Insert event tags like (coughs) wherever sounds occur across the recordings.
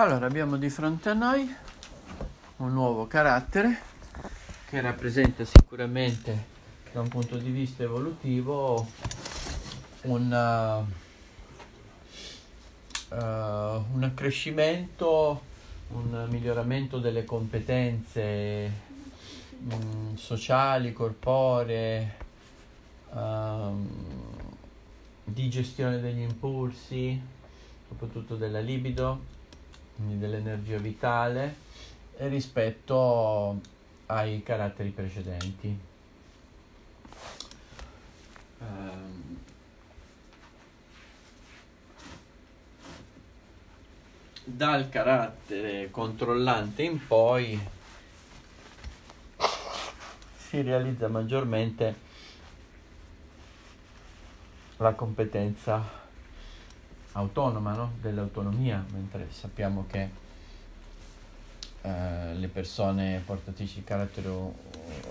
Allora, abbiamo di fronte a noi un nuovo carattere che rappresenta sicuramente da un punto di vista evolutivo un, uh, un accrescimento, un miglioramento delle competenze um, sociali, corporee, um, di gestione degli impulsi, soprattutto della libido quindi dell'energia vitale rispetto ai caratteri precedenti. Um, dal carattere controllante in poi si realizza maggiormente la competenza autonoma, no? dell'autonomia, mentre sappiamo che eh, le persone portatrici di carattere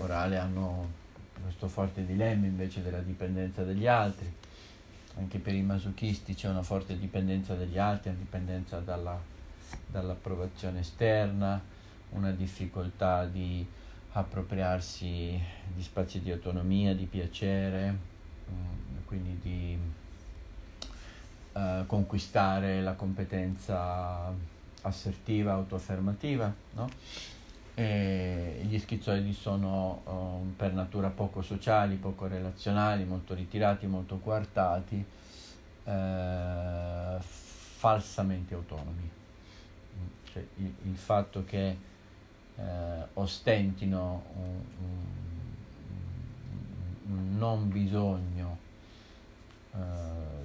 orale hanno questo forte dilemma invece della dipendenza degli altri. Anche per i masochisti c'è una forte dipendenza dagli altri, una dipendenza dalla, dall'approvazione esterna, una difficoltà di appropriarsi di spazi di autonomia, di piacere, mm, quindi di eh, conquistare la competenza assertiva, autoaffermativa, no? E gli schizoidi sono um, per natura poco sociali, poco relazionali, molto ritirati, molto coartati, eh, falsamente autonomi. Cioè, il, il, fatto che eh, ostentino un, un, un non bisogno eh,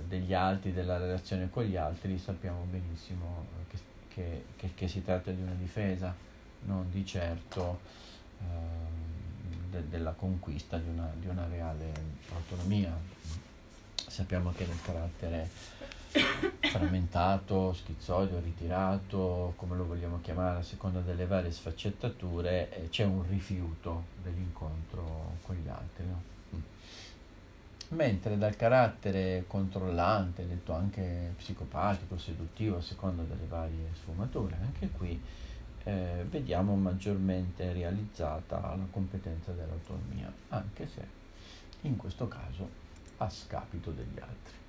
degli altri, della relazione con gli altri, sappiamo benissimo che, che, che, che si tratta di una difesa, non di certo uh, de, della conquista di una, di una reale autonomia. Sappiamo che nel carattere frammentato, schizoido, ritirato, come lo vogliamo chiamare a seconda delle varie sfaccettature, eh, c'è un rifiuto dell'incontro con gli altri. No? Mentre dal carattere controllante, detto anche psicopatico, seduttivo, a seconda delle varie sfumature, anche qui eh, vediamo maggiormente realizzata la competenza dell'autonomia, anche se in questo caso a scapito degli altri.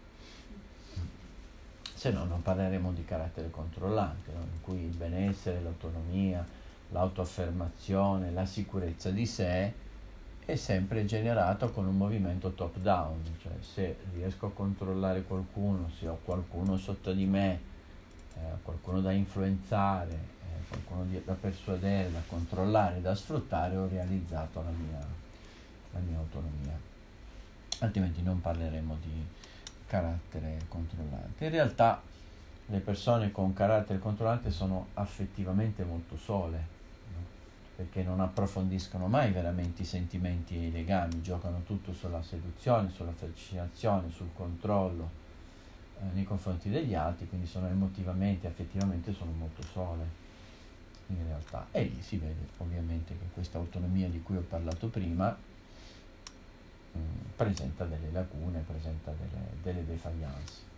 Se no non parleremo di carattere controllante, no? in cui il benessere, l'autonomia, l'autoaffermazione, la sicurezza di sé è sempre generato con un movimento top down, cioè se riesco a controllare qualcuno, se ho qualcuno sotto di me, eh, qualcuno da influenzare, eh, qualcuno da persuadere, da controllare, da sfruttare, ho realizzato la mia, la mia autonomia. Altrimenti non parleremo di carattere controllante. In realtà le persone con carattere controllante sono affettivamente molto sole perché non approfondiscono mai veramente i sentimenti e i legami, giocano tutto sulla seduzione, sulla fascinazione, sul controllo eh, nei confronti degli altri, quindi sono emotivamente, affettivamente sono molto sole in realtà. E lì si vede ovviamente che questa autonomia di cui ho parlato prima mh, mm, presenta delle lacune, presenta delle, delle defaillance.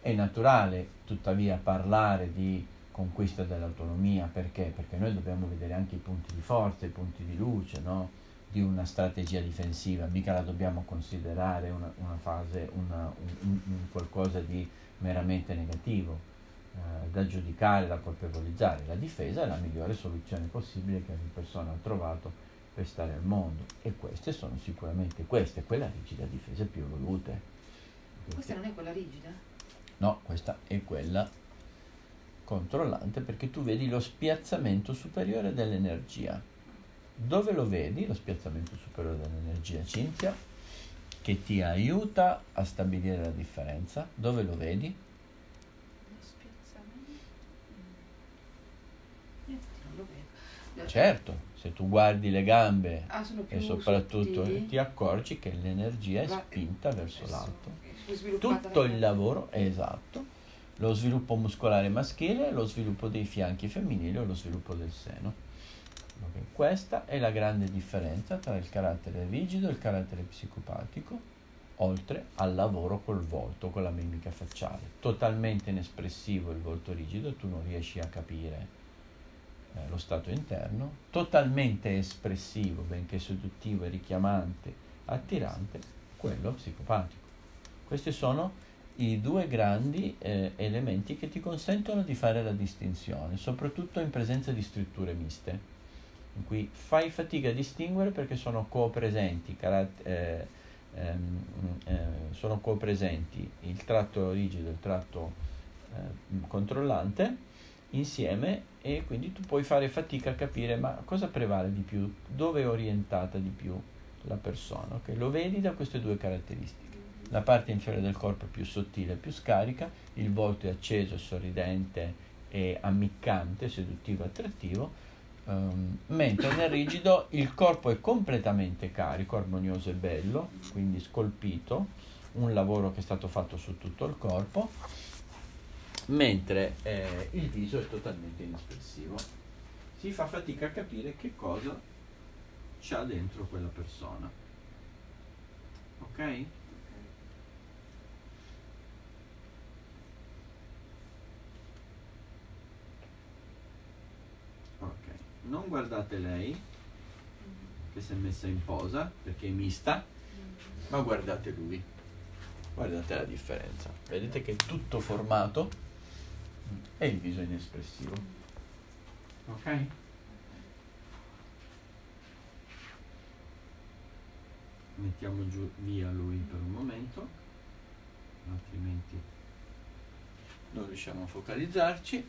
È naturale tuttavia parlare di conquista dell'autonomia, perché? Perché noi dobbiamo vedere anche i punti di forza, i punti di luce no? di una strategia difensiva, mica la dobbiamo considerare una, una fase, una, un, un, qualcosa di meramente negativo, eh, da giudicare, da colpevolizzare. La difesa è la migliore soluzione possibile che ogni persona ha trovato per stare al mondo e queste sono sicuramente queste, quella rigida difesa più evolute. Questa non è quella rigida? No, questa è quella controllante perché tu vedi lo spiazzamento superiore dell'energia. Dove lo vedi lo spiazzamento superiore dell'energia, Cinzia? Che ti aiuta a stabilire la differenza. Dove lo vedi? Lo spiazzamento? Non lo vedo. Certo, se tu guardi le gambe ah, e soprattutto sottili. ti accorgi che l'energia è spinta verso l'alto. Tutto il lavoro è esatto lo sviluppo muscolare maschile, lo sviluppo dei fianchi femminili o lo sviluppo del seno. Okay. Questa è la grande differenza tra il carattere rigido e il carattere psicopatico oltre al lavoro col volto, con la mimica facciale. Totalmente inespressivo il volto rigido, tu non riesci a capire eh, lo stato interno, totalmente espressivo, benché seduttivo e richiamante, attirante, quello psicopatico. Questi sono i due grandi eh, elementi che ti consentono di fare la distinzione, soprattutto in presenza di strutture miste, in cui fai fatica a distinguere perché sono copresenti, carat- eh, ehm, eh, sono copresenti il tratto rigido e il tratto eh, controllante insieme e quindi tu puoi fare fatica a capire ma cosa prevale di più, dove è orientata di più la persona, okay? lo vedi da queste due caratteristiche. La parte inferiore del corpo è più sottile, più scarica, il volto è acceso, sorridente e ammiccante, seduttivo, attrattivo, um, mentre nel rigido il corpo è completamente carico, armonioso e bello, quindi scolpito, un lavoro che è stato fatto su tutto il corpo, mentre eh, il viso è totalmente inespressivo. Si fa fatica a capire che cosa c'ha dentro quella persona. Ok? Non guardate lei che si è messa in posa perché è mista, ma guardate lui. Guardate la differenza. Vedete che è tutto formato e il viso inespressivo. Ok? Mettiamo giù via lui per un momento, altrimenti non riusciamo a focalizzarci.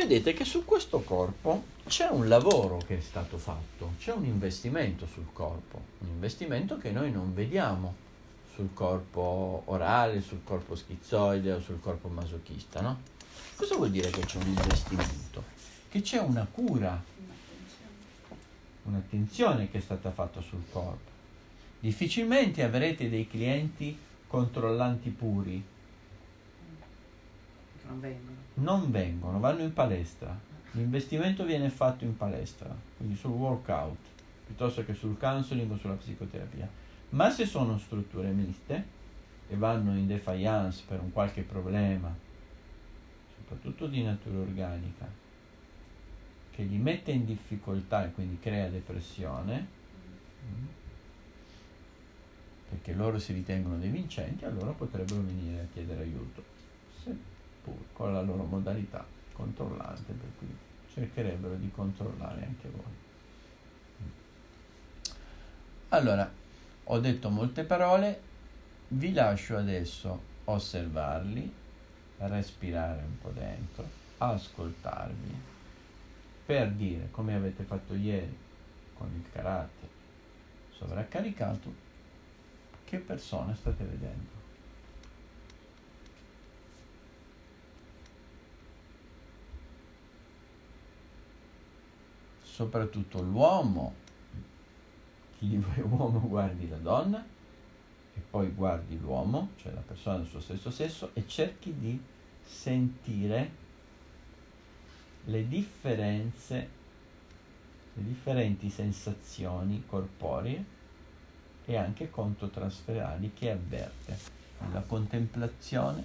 Vedete che su questo corpo c'è un lavoro che è stato fatto, c'è un investimento sul corpo, un investimento che noi non vediamo sul corpo orale, sul corpo schizoide o sul corpo masochista, no? Cosa vuol dire che c'è un investimento? Che c'è una cura, un'attenzione che è stata fatta sul corpo. Difficilmente avrete dei clienti controllanti puri. Non vengono non vengono, vanno in palestra. L'investimento viene fatto in palestra, quindi sul workout, piuttosto che sul counseling o sulla psicoterapia. Ma se sono strutture miste e vanno in defiance per un qualche problema, soprattutto di natura organica, che li mette in difficoltà e quindi crea depressione, mm, perché loro si ritengono dei vincenti, allora potrebbero venire a chiedere aiuto. Pur con la loro modalità controllante, per cui cercherebbero di controllare anche voi. Allora, ho detto molte parole, vi lascio adesso osservarli, respirare un po' dentro, ascoltarvi, per dire, come avete fatto ieri, con il carattere sovraccaricato, che persona state vedendo. Soprattutto l'uomo, chi è uomo (laughs) guardi la donna e poi guardi l'uomo, cioè la persona del suo stesso sesso, e cerchi di sentire le differenze, le differenti sensazioni corporee e anche contotrasferali che avverte nella contemplazione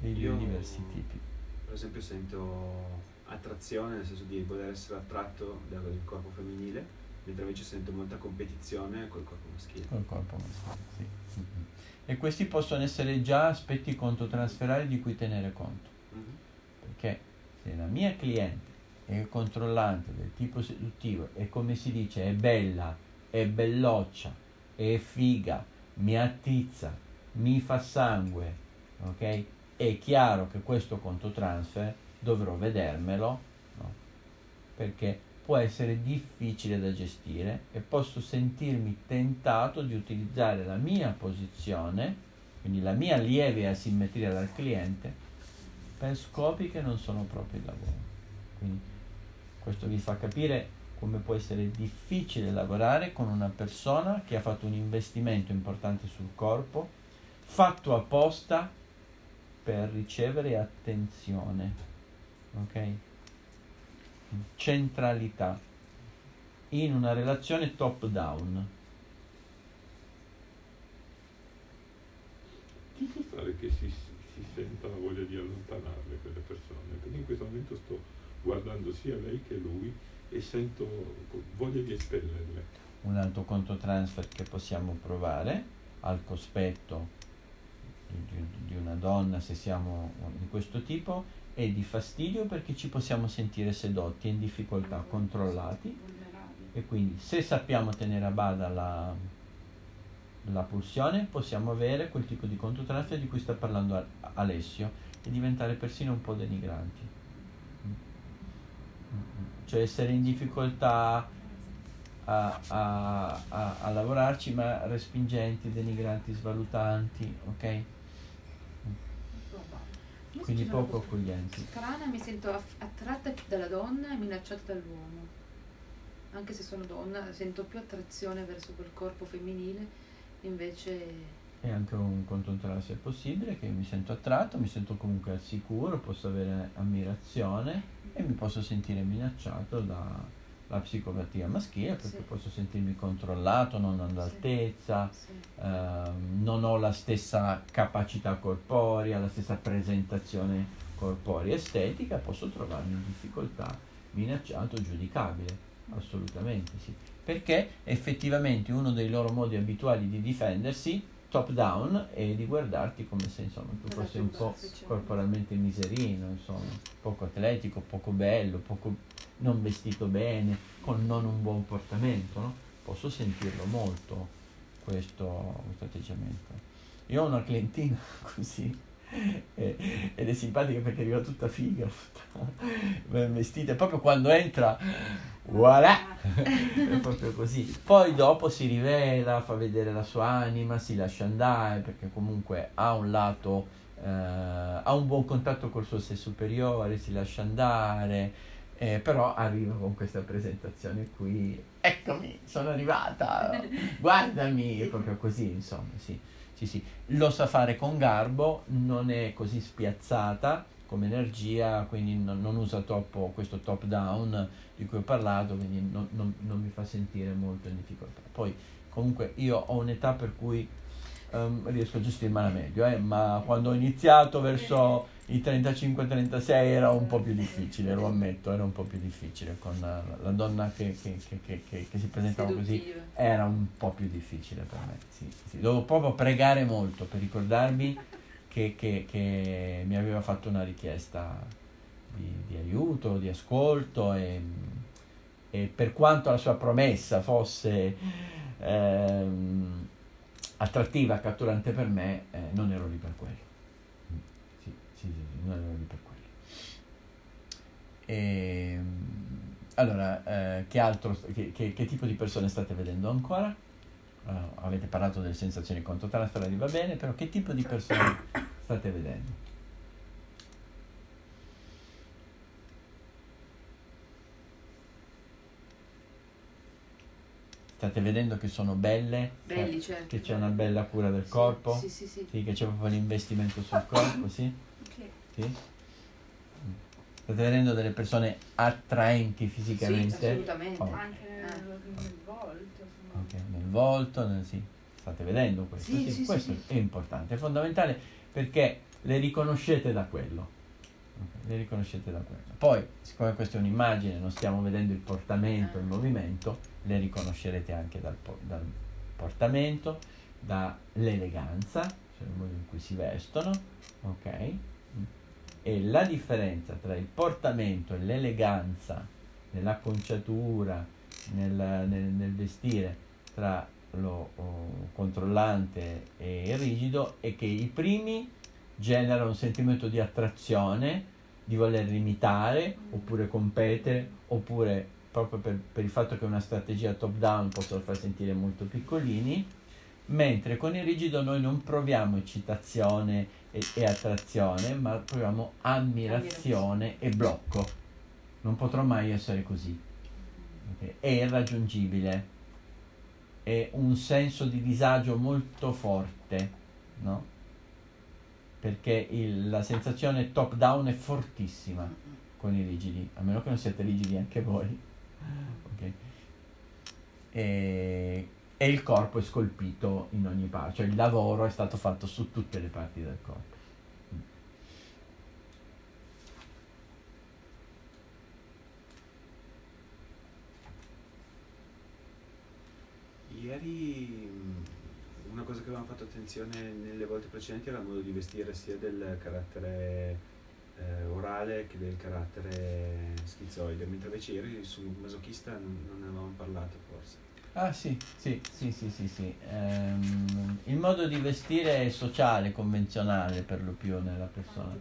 dei due diversi tipi. Per esempio sento attrazione, nel senso di voler essere attratto dal corpo femminile, mentre invece sento molta competizione col corpo maschile. Col corpo maschile, sì. Mm-hmm. E questi possono essere già aspetti contotransferali di cui tenere conto. Mm-hmm. Perché se la mia cliente è controllante del tipo seduttivo e come si dice è bella, è belloccia, è figa, mi attizza, mi fa sangue, ok? È chiaro che questo contotransfer dovrò vedermelo, no? perché può essere difficile da gestire e posso sentirmi tentato di utilizzare la mia posizione, quindi la mia lieve asimmetria dal cliente, per scopi che non sono proprio il lavoro. Quindi questo vi fa capire come può essere difficile lavorare con una persona che ha fatto un investimento importante sul corpo, fatto apposta per ricevere attenzione ok? Centralità in una relazione top down. Ci può stare che si, si senta la voglia di allontanarle quelle persone, perché in questo momento sto guardando sia lei che lui e sento voglia di espellerle. Un altro conto transfer che possiamo provare al cospetto di, di, di una donna, se siamo di questo tipo, è di fastidio perché ci possiamo sentire sedotti e in difficoltà, controllati e quindi se sappiamo tenere a bada la, la pulsione possiamo avere quel tipo di controtransfer di cui sta parlando Alessio e diventare persino un po' denigranti. Cioè essere in difficoltà a, a, a, a lavorarci ma respingenti, denigranti, svalutanti, ok? Quindi poco accoglienti. Strana, mi sento attratta dalla donna e minacciata dall'uomo. Anche se sono donna, sento più attrazione verso quel corpo femminile invece è anche un controllare se è possibile che mi sento attratto, mi sento comunque al sicuro, posso avere ammirazione e mi posso sentire minacciato dalla psicopatia maschile perché sì. posso sentirmi controllato, non ho l'altezza, sì. eh, non ho la stessa capacità corporea, la stessa presentazione corporea estetica, posso trovarmi in difficoltà, minacciato, giudicabile, assolutamente sì perché effettivamente uno dei loro modi abituali di difendersi top down è di guardarti come se insomma tu fossi un po' corporalmente miserino, insomma, poco atletico, poco bello, poco non vestito bene, con non un buon portamento, no? Posso sentirlo molto questo, questo atteggiamento. Io ho una clientina (laughs) così ed è simpatica perché arriva tutta figa, tutta vestita, proprio quando entra voilà. È proprio così. Poi dopo si rivela fa vedere la sua anima si lascia andare perché comunque ha un lato eh, ha un buon contatto col suo sé superiore si lascia andare eh, però arriva con questa presentazione qui. Eccomi sono arrivata. Guardami è proprio così insomma sì, sì, sì. lo sa fare con garbo non è così spiazzata come energia, quindi non, non, usa troppo questo top down di cui ho parlato, quindi non, non, non, mi fa sentire molto in difficoltà. Poi comunque io ho un'età per cui um, riesco a gestirmela meglio, eh, ma quando ho iniziato verso i 35-36 era un po' più difficile, lo ammetto, era un po' più difficile con la, la donna che, che, che, che, si presentava così, era un po' più difficile per me. Sì, sì. Dovevo proprio pregare molto per ricordarmi che, che, che mi aveva fatto una richiesta di, di aiuto, di ascolto e, e, per quanto la sua promessa fosse ehm, attrattiva, catturante per me, eh, non ero lì per quello. Non lì per quello. E, ehm, allora, eh, che altro, che, che, che tipo di persone state vedendo ancora? uh, avete parlato delle sensazioni controtransferali, va bene, però che tipo di persone (coughs) state vedendo? State vedendo che sono belle? Belli, certo. Che c'è una bella cura del corpo? Sì, sì. sì che c'è proprio l'investimento sul (coughs) corpo, sì? Okay. Sì? State vedendo delle persone attraenti fisicamente? Sì, assolutamente. Oh. Anche nel, nel volto okay. nel volto, nel, sì. state vedendo questo? Sì, sì, questo sì, è importante, è fondamentale perché le riconoscete da quello. Okay. Le riconoscete da quello. Poi, siccome questa è un'immagine, non stiamo vedendo il portamento, il ah. movimento, le riconoscerete anche dal, dal portamento, dall'eleganza, cioè il modo in cui si vestono, ok? E la differenza tra il portamento e l'eleganza nell'acconciatura, nel, nel, nel vestire tra lo oh, controllante e il rigido è che i primi generano un sentimento di attrazione, di voler imitare oppure competere, oppure proprio per, per il fatto che una strategia top down possono far sentire molto piccolini, mentre con il rigido noi non proviamo eccitazione e, e attrazione, ma proviamo ammirazione e blocco. Non potrò mai essere così è irraggiungibile, è un senso di disagio molto forte, no? Perché il, la sensazione top down è fortissima con i rigidi, a meno che non siate rigidi anche voi. Okay. E e il corpo è scolpito in ogni parte, cioè il lavoro è stato fatto su tutte le parti del corpo. Ieri mh, una cosa che avevamo fatto attenzione nelle volte precedenti era il modo di vestire sia del carattere eh, orale che del carattere schizoide, mentre invece ieri sul masochista non, non avevamo parlato forse. Ah sì, sì, sì, sì, sì, sì. Ehm, il modo di vestire è sociale, convenzionale per lo più nella persona.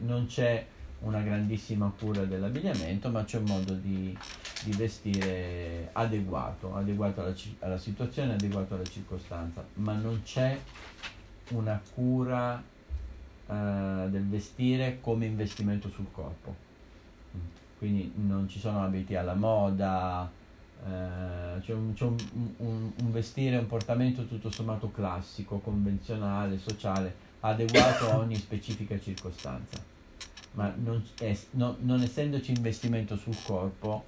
Non c'è una grandissima cura dell'abbigliamento, ma c'è un modo di, di vestire adeguato, adeguato alla, alla situazione, adeguato alla circostanza, ma non c'è una cura eh, del vestire come investimento sul corpo. Quindi non ci sono abiti alla moda, eh, c'è, un, c'è un, un- un vestire, un portamento tutto sommato classico, convenzionale, sociale, adeguato a ogni specifica circostanza. Ma non, es- no- non essendoci investimento sul corpo,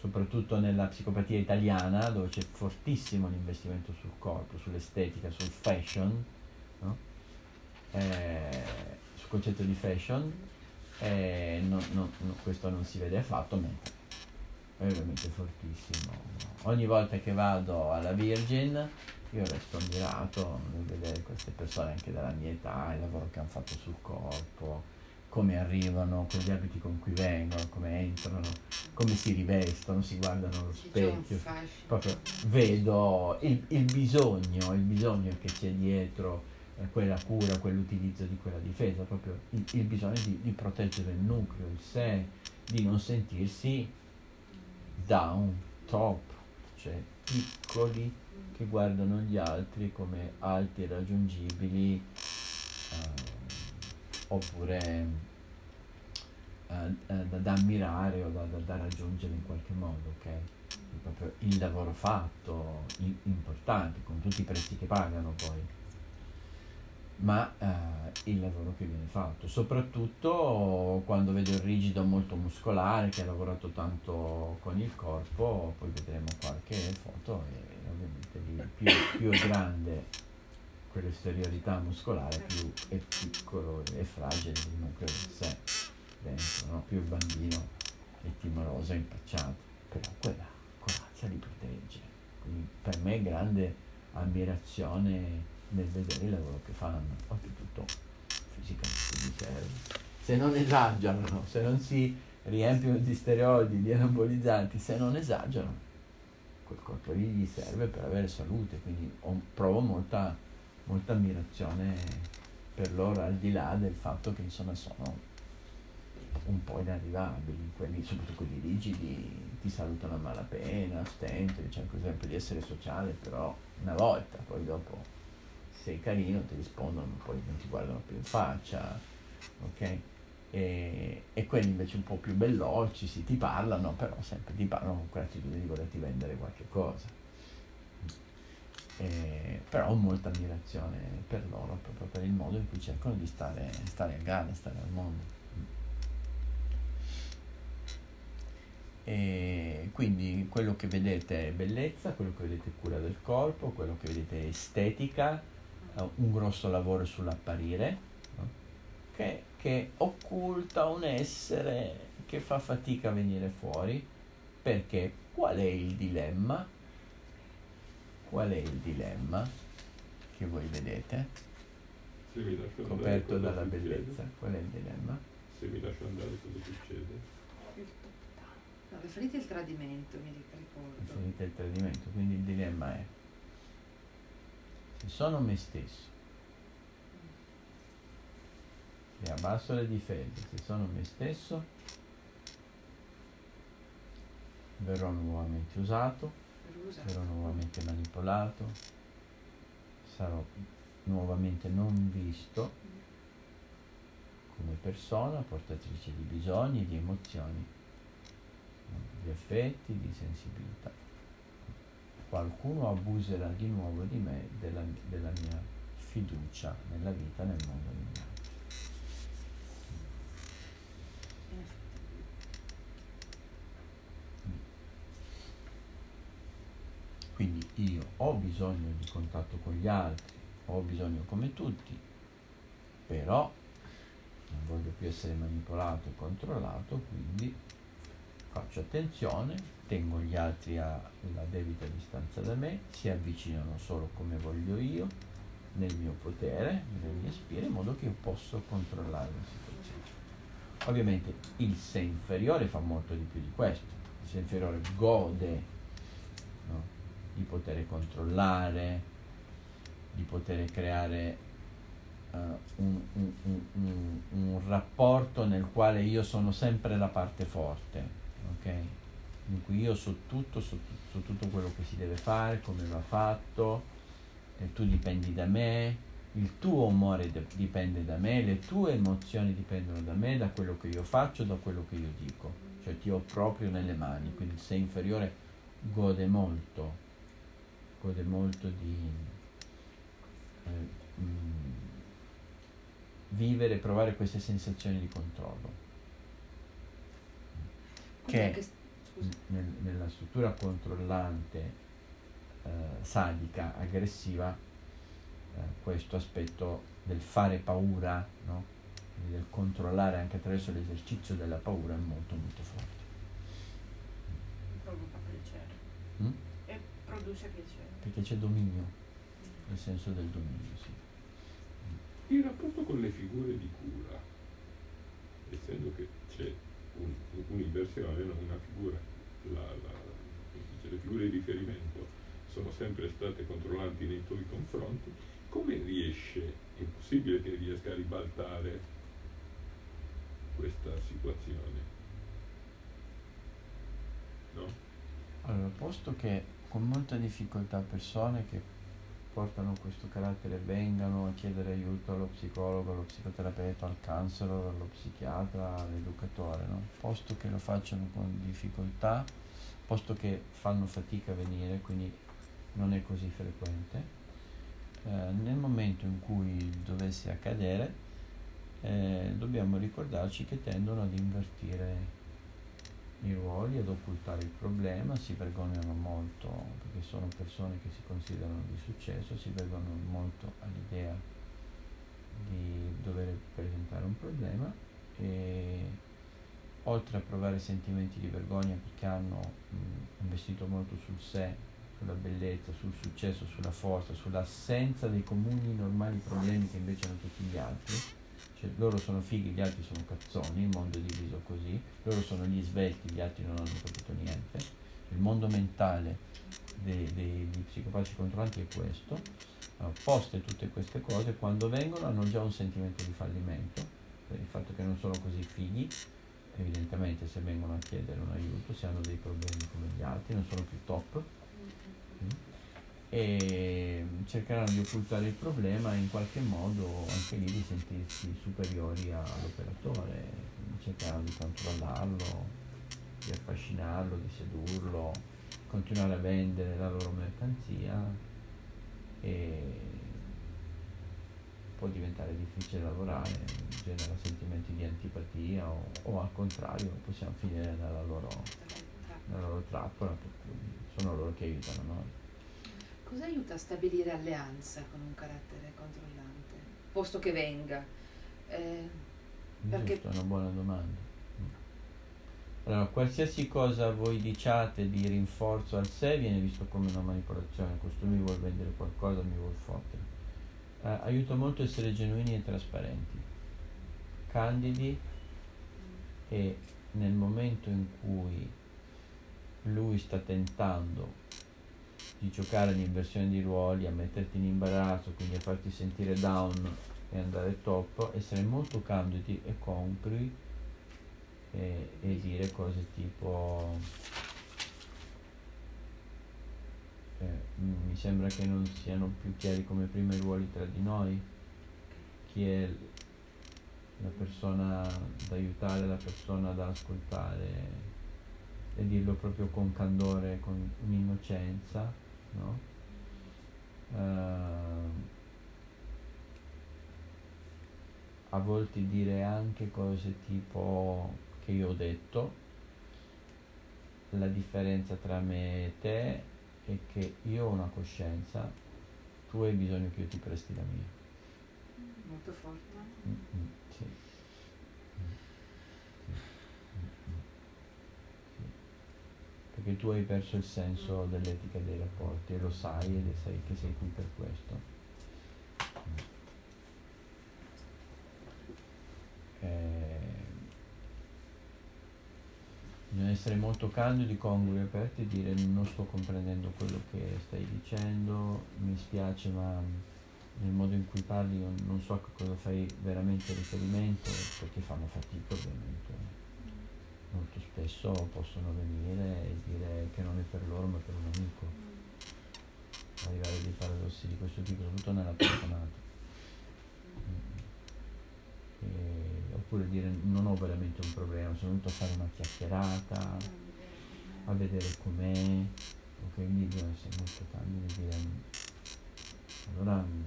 soprattutto nella psicopatia italiana, dove c'è fortissimo l'investimento sul corpo, sull'estetica, sul fashion, no? Eh, sul concetto di fashion, eh, no- questo non si vede affatto, mentre è veramente fortissimo. Ogni volta che vado alla Virgin io resto ammirato nel vedere queste persone anche della mia età, il lavoro che hanno fatto sul corpo, come arrivano, con gli abiti con cui vengono, come entrano, come si rivestono, si guardano allo specchio. Proprio vedo il, il bisogno, il bisogno che c'è dietro eh, quella cura, quell'utilizzo di quella difesa, proprio il, il bisogno di, di proteggere il nucleo, il sé, di non sentirsi down, top, cioè piccoli che guardano gli altri come alti e raggiungibili eh, oppure eh, eh, da, da ammirare o da, da- da raggiungere in qualche modo, ok? Proprio il lavoro fatto, importante, con tutti i prezzi che pagano poi, ma eh, il lavoro che viene fatto, soprattutto quando vedo il rigido molto muscolare che ha lavorato tanto con il corpo, poi vedremo qualche foto e ovviamente lì più, più grande quell'esteriorità muscolare, più è piccolo e fragile il nucleo di sé dentro, no? più il bambino è timoroso e impacciato, però quella corazza li protegge. Quindi per me è grande ammirazione nel vedere il lavoro che fanno, oltretutto fisicamente gli serve. Se non esagerano, se non si riempiono di steroidi, di anabolizzanti, se non esagerano, quel corpo lì gli serve per avere salute, quindi ho- provo molta, molta ammirazione per loro, al di là del fatto che insomma sono un po' inarrivabili, quelli, soprattutto quelli rigidi, ti salutano a malapena, stento, cercano sempre di essere sociale, però una volta, poi dopo sei carino ti rispondono, poi non ti guardano più in faccia, ok? E, e quelli invece un po' più belloci, sì, ti parlano, però sempre ti parlano con quell'attitudine di volerti vendere qualche cosa. E- però ho molta ammirazione per loro, proprio per il modo in cui cercano di stare, stare a gara, stare al mondo. E quindi quello che vedete è bellezza, quello che vedete è cura del corpo, quello che vedete è estetica, un grosso lavoro sull'apparire, no? che, che occulta un essere che fa fatica a venire fuori, perché qual è il dilemma? Qual è il dilemma che voi vedete, Se mi lascio andare coperto dalla succede? bellezza? Qual è il dilemma? Se mi lascio andare cosa succede? No, riferite al tradimento, mi ricordo. Finite il tradimento, quindi il dilemma è sono me stesso, se abbasso le difese, se sono me stesso, verrò nuovamente usato, sarò nuovamente manipolato, sarò nuovamente non visto come persona portatrice di bisogni, di emozioni, di affetti, di sensibilità. Qualcuno abuserà di nuovo di me, della, della mia fiducia nella vita, nel mondo, altri. Quindi io ho bisogno di contatto con gli altri, ho bisogno come tutti, però non voglio più essere manipolato e controllato, quindi faccio attenzione, tengo gli altri alla debita distanza da me, si avvicinano solo come voglio io, nel mio potere, nelle mie spire, in modo che io possa controllare la situazione. Ovviamente il sé inferiore fa molto di più di questo, il sé inferiore gode no? di poter controllare, di poter creare uh, un, un, un, un, rapporto nel quale io sono sempre la parte forte, ok? In cui io so tutto, so, so tutto quello che si deve fare, come va fatto, e tu dipendi da me, il tuo umore de- dipende da me, le tue emozioni dipendono da me, da quello che io faccio, da quello che io dico. Cioè ti ho proprio nelle mani, quindi il sé inferiore gode molto, gode molto di eh, mh, mm, vivere e provare queste sensazioni di controllo. Che nel, nella struttura controllante eh, sadica, aggressiva, eh, questo aspetto del fare paura, no? del controllare anche attraverso l'esercizio della paura è molto molto forte. Provoca piacere. Mm? E produce piacere. Perché c'è dominio, nel senso del dominio, sì. Il rapporto con le figure di cura, essendo che c'è un, un'inversione, una figura, la, la, le figure di riferimento sono sempre state controllanti nei tuoi confronti, come riesce, è impossibile che riesca a ribaltare questa situazione? No? Allora, posto che con molta difficoltà persone che portano questo carattere vengano a chiedere aiuto allo psicologo, allo psicoterapeuta, al counselor, allo psichiatra, all'educatore, no? posto che lo facciano con difficoltà, posto che fanno fatica a venire, quindi non è così frequente, eh, nel momento in cui dovesse accadere, eh, dobbiamo ricordarci che tendono ad invertire i ruoli, ad occultare il problema, si vergognano molto perché sono persone che si considerano di successo, si vergognano molto all'idea di dover presentare un problema e oltre a provare sentimenti di vergogna perché hanno mh, investito molto sul sé sulla bellezza, sul successo, sulla forza, sull'assenza dei comuni normali problemi che invece hanno tutti gli altri. Cioè, loro sono fighi, gli altri sono cazzoni, il mondo è diviso così, loro sono gli svelti, gli altri non hanno capito niente. Il mondo mentale dei, dei, dei psicopatici controllanti è questo. Poste tutte queste cose, quando vengono hanno già un sentimento di fallimento, per il fatto che non sono così fighi, evidentemente se vengono a chiedere un aiuto, se hanno dei problemi come gli altri, non sono più top, e cercheranno di occultare il problema e in qualche modo anche lì di sentirsi superiori all'operatore, cercheranno di controllarlo, di affascinarlo, di sedurlo, continuare a vendere la loro mercanzia e può diventare difficile lavorare, genera sentimenti di antipatia o, o al contrario possiamo finire nella loro, nella loro trappola, per cui sono loro che aiutano noi. Cosa aiuta a stabilire alleanza con un carattere controllante, posto che venga? Eh, perché... Giusto, è una buona domanda. Allora, qualsiasi cosa voi diciate di rinforzo al sé viene visto come una manipolazione, questo mi vuole vendere qualcosa, mi vuole fottere. Eh, aiuta molto essere genuini e trasparenti, candidi e nel momento in cui lui sta tentando di giocare all'inversione di ruoli, a metterti in imbarazzo, quindi a farti sentire down e andare top, essere molto candidi e congrui e, e dire cose tipo eh, mi sembra che non siano più chiari come prima i ruoli tra di noi, chi è la persona da aiutare, la persona da ascoltare e dirlo proprio con candore, con un'innocenza no? Uh, a volte dire anche cose tipo che io ho detto, la differenza tra me e te è che io ho una coscienza, tu hai bisogno che io ti presti la mia. Molto forte. Mm, mm, sì. Mm, sì. Mm, mm, sì. Perché tu hai perso il senso dell'etica dei rapporti e lo sai ed sai che sei qui per questo. Eh, bisogna essere molto candidi, congrui, aperti e dire non sto comprendendo quello che stai dicendo, mi spiace ma nel modo in cui parli io non so a cosa fai veramente riferimento perché fanno fatica ovviamente. Molto spesso possono venire e dire che non è per loro ma per un amico. Arrivare a dei paradossi di questo tipo, soprattutto nella telefonata. E- oppure dire non ho veramente un problema, sono venuto a fare una chiacchierata, a vedere com'è, o quindi bisogna essere molto candidi e dire allora mm,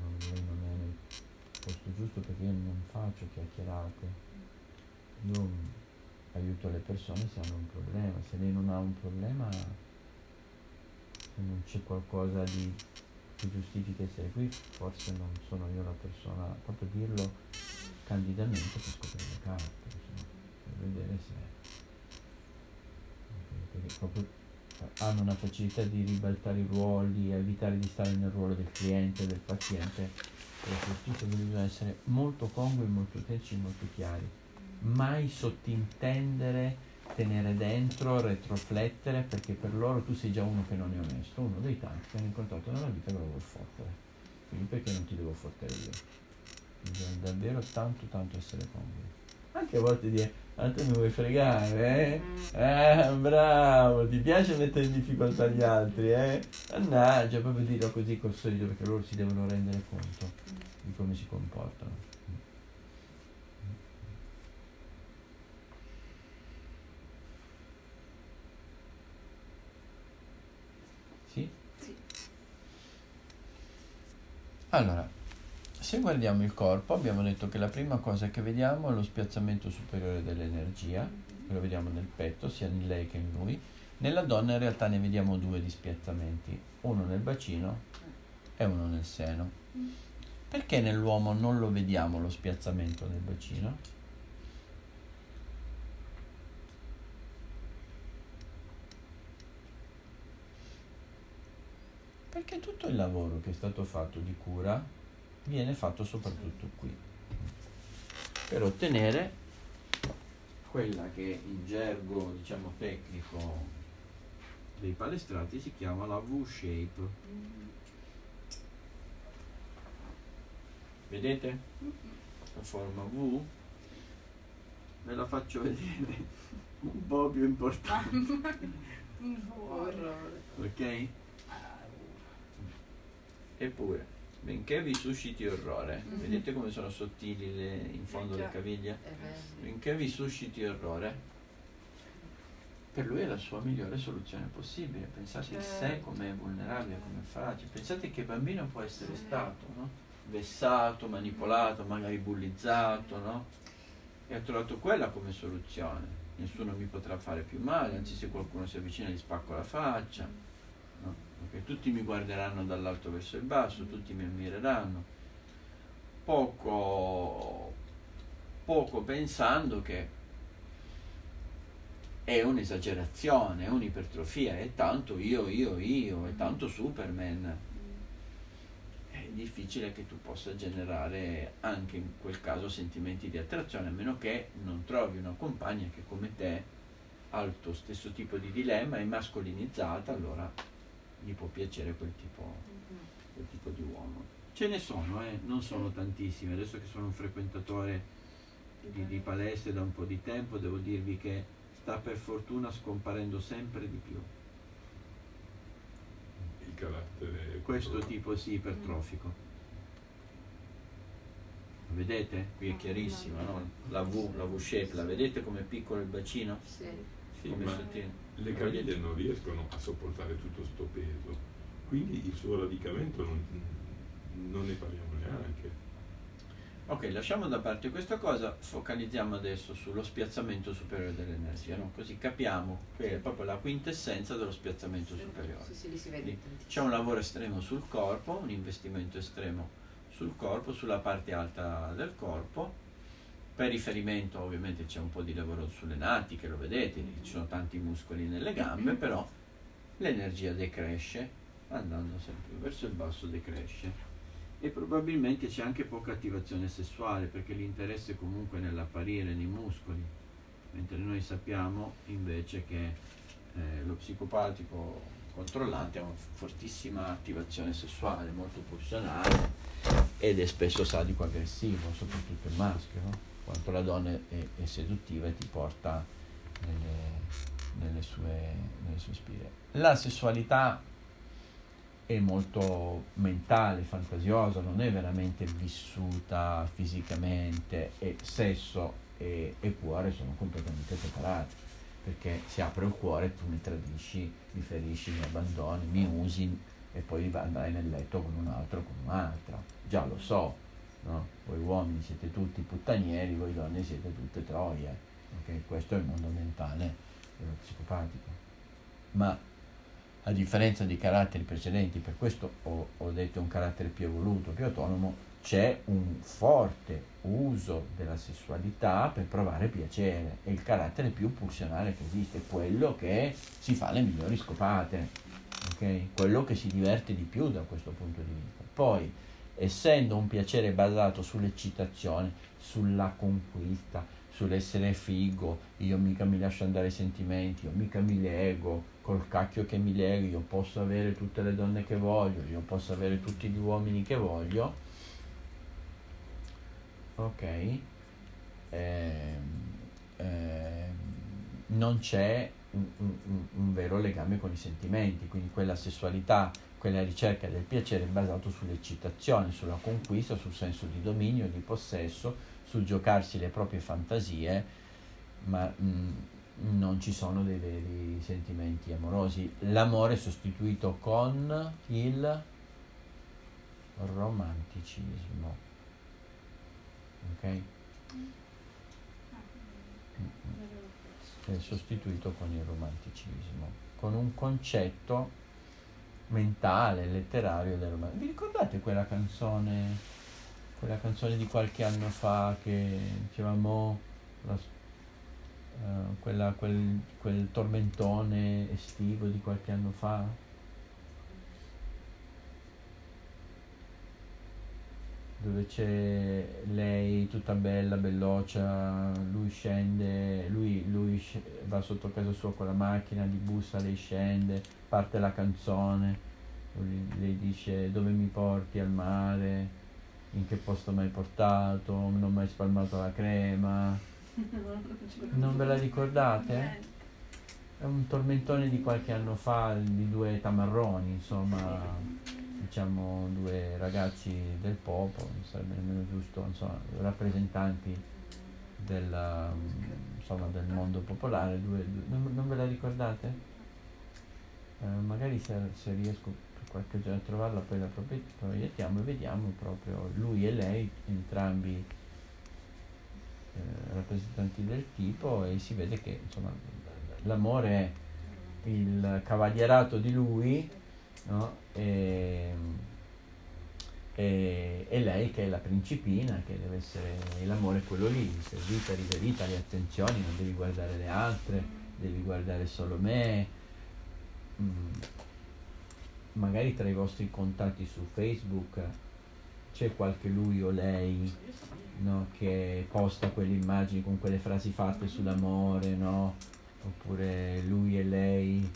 non, lei non è nel posto giusto perché io non faccio chiacchierate, io mm, aiuto le persone se hanno un problema, se lei non ha un problema, se non c'è qualcosa di che giustifica essere qui, forse non sono io la persona, proprio dirlo candidamente per scoprire le carte, insomma, per vedere se perché proprio hanno una facilità di ribaltare i ruoli, evitare di stare nel ruolo del cliente, del paziente, per questo bisogna essere molto congrui, molto tecnici, molto chiari, mai sottintendere, tenere dentro, retroflettere, perché per loro tu sei già uno che non è onesto, uno dei tanti che hanno incontrato nella vita che lo vuol fottere, quindi perché non ti devo fottere io? Bisogna davvero tanto tanto essere congrui. Anche a volte dire, tu mi vuoi fregare, eh? Eh, bravo, ti piace mettere in difficoltà gli altri, eh? Mannaggia, proprio dirlo così col sorriso perché loro si devono rendere conto di come si comportano. Sì? Sì. Allora, se guardiamo il corpo, abbiamo detto che la prima cosa che vediamo è lo spiazzamento superiore dell'energia, che lo vediamo nel petto, sia in lei che in lui. Nella donna in realtà ne vediamo due di spiazzamenti, uno nel bacino e uno nel seno. Perché nell'uomo non lo vediamo lo spiazzamento nel bacino? Perché tutto il lavoro che è stato fatto di cura viene fatto soprattutto qui, per ottenere quella che in gergo diciamo tecnico dei palestrati si chiama la V-shape. Vedete? La forma V. Ve la faccio vedere un po' più importante, (laughs) Orrore. ok? Eppure, benché vi susciti orrore, Mhm. vedete come sono sottili le- in fondo Eh le caviglie? È vero. Benché vi susciti orrore, per lui è la sua migliore soluzione possibile. Pensate a sé Certo. come vulnerabile, come fragile. Pensate che bambino può essere stato, no? Vessato, manipolato, magari bullizzato, no? E ha trovato quella come soluzione. Nessuno mi potrà fare più male, anzi se qualcuno si avvicina gli spacco la faccia. Perché tutti mi guarderanno dall'alto verso il basso, tutti mi ammireranno. Poco, poco pensando che è un'esagerazione, è un'ipertrofia, è tanto io, io, io, è tanto Superman. È difficile che tu possa generare anche in quel caso sentimenti di attrazione, a meno che non trovi una compagna che come te ha il tuo stesso tipo di dilemma, è mascolinizzata, allora gli può piacere quel tipo, quel tipo di uomo. Ce ne sono, eh, non sono tantissimi. Adesso che sono un frequentatore di, di palestre da un po' di tempo, devo dirvi che sta per fortuna scomparendo sempre di più. il carattere Questo controllo. tipo sì, ipertrofico. Vedete? Qui è chiarissima, no? La V, la V shape, la vedete come piccolo il bacino? Sì. Sì, come ma sottile. Le caviglie non riescono a sopportare tutto sto peso, quindi il suo radicamento non, non ne parliamo neanche. Ok, lasciamo da parte questa cosa, focalizziamo adesso sullo spiazzamento superiore dell'energia, no? così capiamo che è proprio la quintessenza dello spiazzamento superiore. Sì, sì, lì si vede Quindi tantissimo. C'è un lavoro estremo sul corpo, un investimento estremo sul corpo, sulla parte alta del corpo. Per riferimento ovviamente c'è un po' di lavoro sulle natiche, lo vedete, ci sono tanti muscoli nelle gambe, però l'energia decresce, andando sempre verso il basso decresce. E probabilmente c'è anche poca attivazione sessuale, perché l'interesse comunque nell'apparire nei muscoli, mentre noi sappiamo invece che eh, lo psicopatico controllante ha una fortissima attivazione sessuale, molto pulsionale ed è spesso sadico aggressivo, soprattutto il maschio, no? Quanto la donna è, è seduttiva e ti porta nelle, nelle sue, nelle sue spire. La sessualità è molto mentale, fantasiosa, non è veramente vissuta fisicamente e sesso e, e cuore sono completamente separati perché si apre il cuore, tu mi tradisci, mi ferisci, mi abbandoni, mi usi e poi andrai nel letto con un altro, con un'altra. Già lo so, no? Voi uomini siete tutti puttanieri, voi donne siete tutte troie. ok? Questo è il mondo mentale dello psicopatico. Ma a differenza di caratteri precedenti, per questo ho, ho detto un carattere più evoluto, più autonomo, c'è un forte uso della sessualità per provare piacere. È il carattere più pulsionale che esiste, quello che si fa le migliori scopate, ok? quello che si diverte di più da questo punto di vista. Poi, essendo un piacere basato sull'eccitazione, sulla conquista, sull'essere figo, io mica mi lascio andare ai sentimenti, io mica mi lego, col cacchio che mi leghi, io posso avere tutte le donne che voglio, io posso avere tutti gli uomini che voglio, ok, ehm, ehm, non c'è un, un- un vero legame con i sentimenti, quindi quella sessualità, quella ricerca del piacere basato sull'eccitazione, sulla conquista, sul senso di dominio, di possesso, sul giocarsi le proprie fantasie, ma mh, non ci sono dei veri sentimenti amorosi. L'amore è sostituito con il romanticismo. Ok? è sostituito con il romanticismo, con un concetto mentale, letterario del romanticismo. Vi ricordate quella canzone, quella canzone di qualche anno fa che dicevamo, la- eh, quella- quel, quel tormentone estivo di qualche anno fa? Dove c'è lei tutta bella, belloccia, lui scende, lui, lui va sotto casa sua con la macchina, gli bussa, lei scende, parte la canzone, lui- lei dice dove mi porti al mare, in che posto mi hai portato, non ho mai spalmato la crema, (laughs) non ve la ricordate? È un tormentone di qualche anno fa di due tamarroni, insomma, diciamo due ragazzi del popolo, non sarebbe nemmeno giusto, insomma, rappresentanti della, mm, insomma, del mondo popolare, due- due- non, non ve la ricordate? Eh, magari se, se riesco qualche giorno a trovarla poi la proiettiamo e vediamo proprio lui e lei, entrambi eh, rappresentanti del tipo e si vede che insomma l'amore è il cavalierato di lui no? E, e- e lei che è la principina che deve essere l'amore quello lì servita, riverita, le attenzioni non devi guardare le altre devi guardare solo me Mm. magari tra i vostri contatti su Facebook c'è qualche lui o lei no, che posta quelle immagini con quelle frasi fatte sull'amore, no? Oppure lui e lei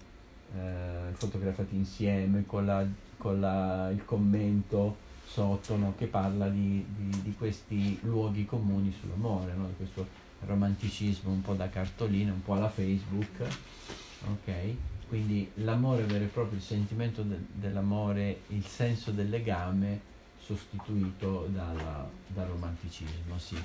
eh, fotografati insieme con, la- con la- il commento sotto no, che parla di, di- di questi luoghi comuni sull'amore, no? di questo romanticismo un po' da cartolina, un po' alla Facebook, ok? Quindi l'amore vero e proprio, il sentimento del- dell'amore, il senso del legame sostituito dalla- dal romanticismo, sì.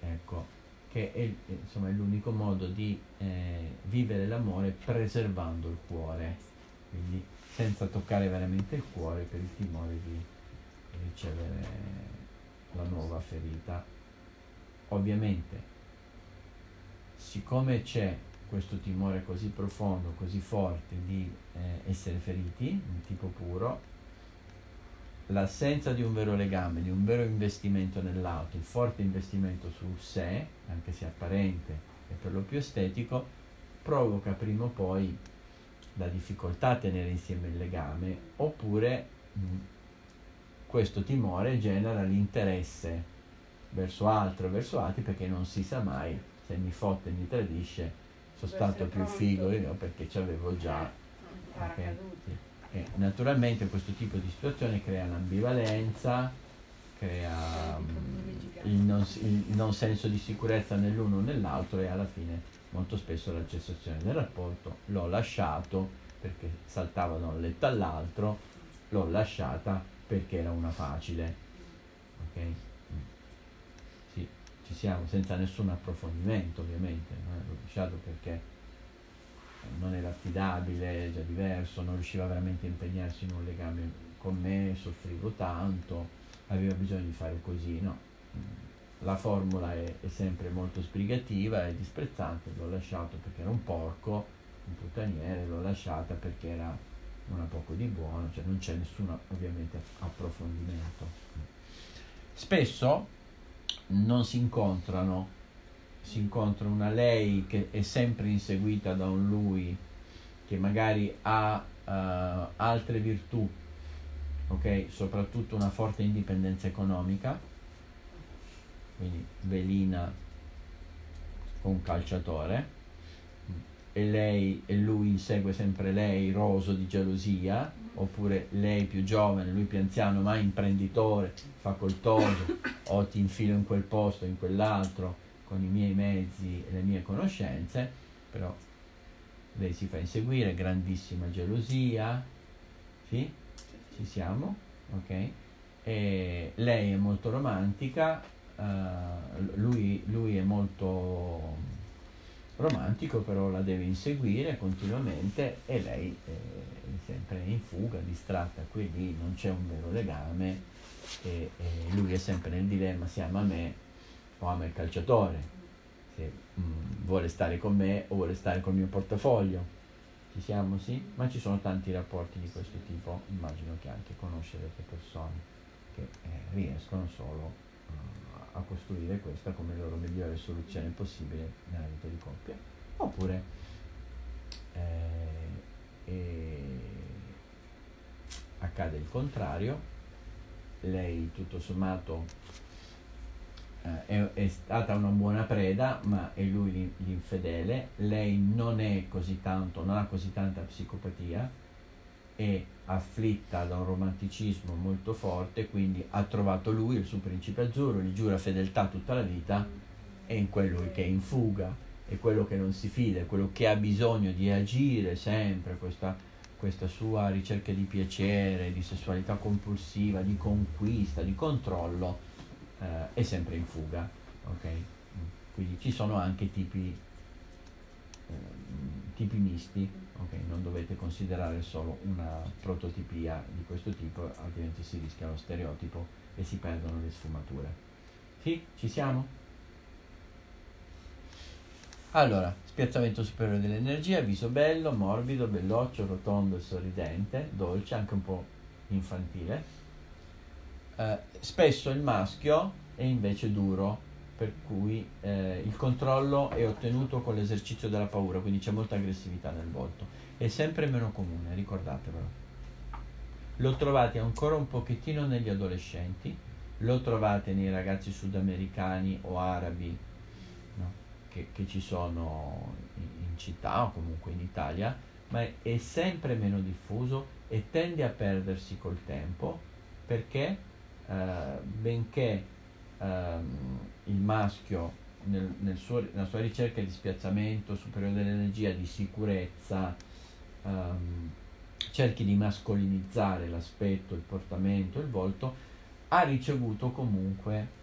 Ecco, che è, insomma, è l'unico modo di eh, vivere l'amore preservando il cuore, quindi senza toccare veramente il cuore per il timore di ricevere la nuova ferita. Ovviamente, siccome c'è questo timore così profondo, così forte di eh, essere feriti, in tipo puro, l'assenza di un vero legame, di un vero investimento nell'auto, il forte investimento su sé, anche se apparente e per lo più estetico, provoca prima o poi la difficoltà a tenere insieme il legame, oppure mh, questo timore genera l'interesse verso altro verso altri perché non si sa mai se mi fotte e mi tradisce sono stato più figo io perché ci avevo già okay? Sì. e naturalmente questo tipo di situazione crea l'ambivalenza crea um, il, non, il non senso di sicurezza nell'uno o nell'altro e alla fine molto spesso la cessazione del rapporto l'ho lasciato perché saltava da un letto all'altro l'ho lasciata perché era una facile ok ci siamo senza nessun approfondimento ovviamente, no? l'ho lasciato perché non era affidabile, già diverso, non riusciva veramente a impegnarsi in un legame con me, soffrivo tanto, aveva bisogno di fare così, no. La formula è, è sempre molto sbrigativa e disprezzante, l'ho lasciato perché era un porco, un puttaniere, l'ho lasciata perché era una poco di buono, cioè non c'è nessun ovviamente approfondimento. Spesso non si incontrano, si incontra una lei che è sempre inseguita da un lui che magari ha uh, altre virtù, ok? Soprattutto una forte indipendenza economica, quindi velina un calciatore e lei e lui insegue sempre lei roso di gelosia oppure lei più giovane, lui più anziano ma imprenditore, facoltoso o ti infilo in quel posto, in quell'altro con i miei mezzi e le mie conoscenze, però lei si fa inseguire, grandissima gelosia, sì? Ci siamo? Ok? E lei è molto romantica, uh, lui, lui è molto romantico, però la deve inseguire continuamente e lei è sempre in fuga, distratta qui lì, non c'è un vero legame e, e lui è sempre nel dilemma se ama me o ama il calciatore, se mh, mm, vuole stare con me o vuole stare col mio portafoglio. Ci siamo, sì? Ma ci sono tanti rapporti di questo tipo, immagino che anche conoscerete persone che eh, riescono solo uh, a costruire questa come loro migliore soluzione possibile nella vita di coppia. Oppure eh, accade il contrario, lei tutto sommato eh, è, è, stata una buona preda, ma è lui l'infedele, lei non è così tanto, non ha così tanta psicopatia, è afflitta da un romanticismo molto forte, quindi ha trovato lui, il suo principe azzurro, gli giura fedeltà tutta la vita, è in quello che è in fuga, è quello che non si fida, è quello che ha bisogno di agire sempre, questa questa sua ricerca di piacere, di sessualità compulsiva, di conquista, di controllo, eh, è sempre in fuga. Okay? Quindi ci sono anche tipi, eh, tipi misti, okay? non dovete considerare solo una prototipia di questo tipo, altrimenti si rischia lo stereotipo e si perdono le sfumature. Sì, ci siamo? Allora, spiazzamento superiore dell'energia, viso bello, morbido, belloccio, rotondo e sorridente, dolce, anche un po' infantile. Eh, spesso il maschio è invece duro, per cui eh, il controllo è ottenuto con l'esercizio della paura, quindi c'è molta aggressività nel volto. È sempre meno comune, ricordatevelo. Lo trovate ancora un pochettino negli adolescenti, lo trovate nei ragazzi sudamericani o arabi che, che ci sono in, in città o comunque in Italia, ma è, è sempre meno diffuso e tende a perdersi col tempo perché eh, benché ehm, il maschio nel, nel suo, nella sua ricerca di spiazzamento superiore dell'energia, di sicurezza, ehm, cerchi di mascolinizzare l'aspetto, il portamento, il volto, ha ricevuto comunque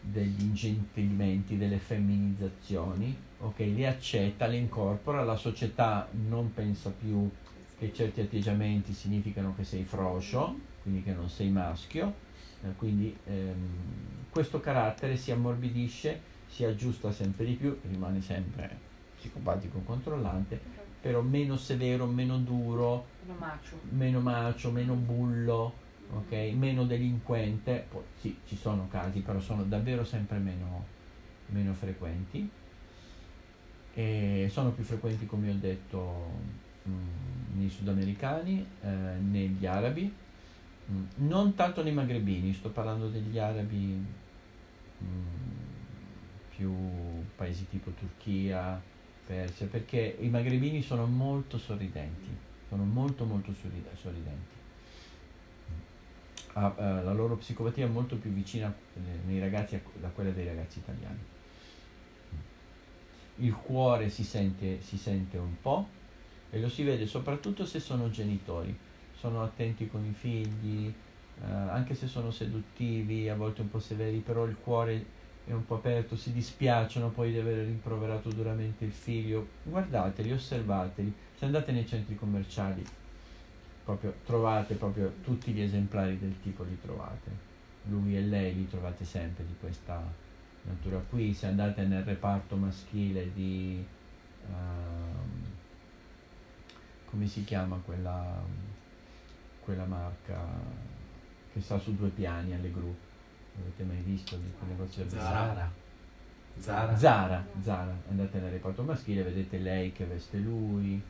degli ingentilimenti, delle femminizzazioni, ok? Li accetta, li incorpora, la società non pensa più che certi atteggiamenti significano che sei froscio, quindi che non sei maschio, Eh, quindi ehm, questo carattere si ammorbidisce, si aggiusta sempre di più, rimane sempre psicopatico controllante, però meno severo, meno duro, Uno macio. meno macio, meno bullo, ok? Meno delinquente, poi sì, ci sono casi, però sono davvero sempre meno, meno frequenti. E sono più frequenti, come ho detto, mm, nei sudamericani, eh, negli arabi, mm, non tanto nei magrebini, sto parlando degli arabi mm, più paesi tipo Turchia, Persia, perché i magrebini sono molto sorridenti, sono molto molto sorride- sorridenti. Eh, la loro psicopatia è molto più vicina eh, nei ragazzi a, quella dei ragazzi italiani. Il cuore si sente, si sente un po' e lo si vede soprattutto se sono genitori, sono attenti con i figli, eh, anche se sono seduttivi, a volte un po' severi, però il cuore è un po' aperto, si dispiacciono poi di aver rimproverato duramente il figlio. Guardateli, osservateli, se andate nei centri commerciali proprio, trovate proprio tutti gli esemplari del tipo li trovate. Lui e lei li trovate sempre di questa natura qui. Se andate nel reparto maschile di... ehm, come si chiama quella, quella marca che sta su due piani alle gru? Avete mai visto di quel negozio Zara. Zara. Zara, Zara, andate nel reparto maschile, vedete lei che veste lui,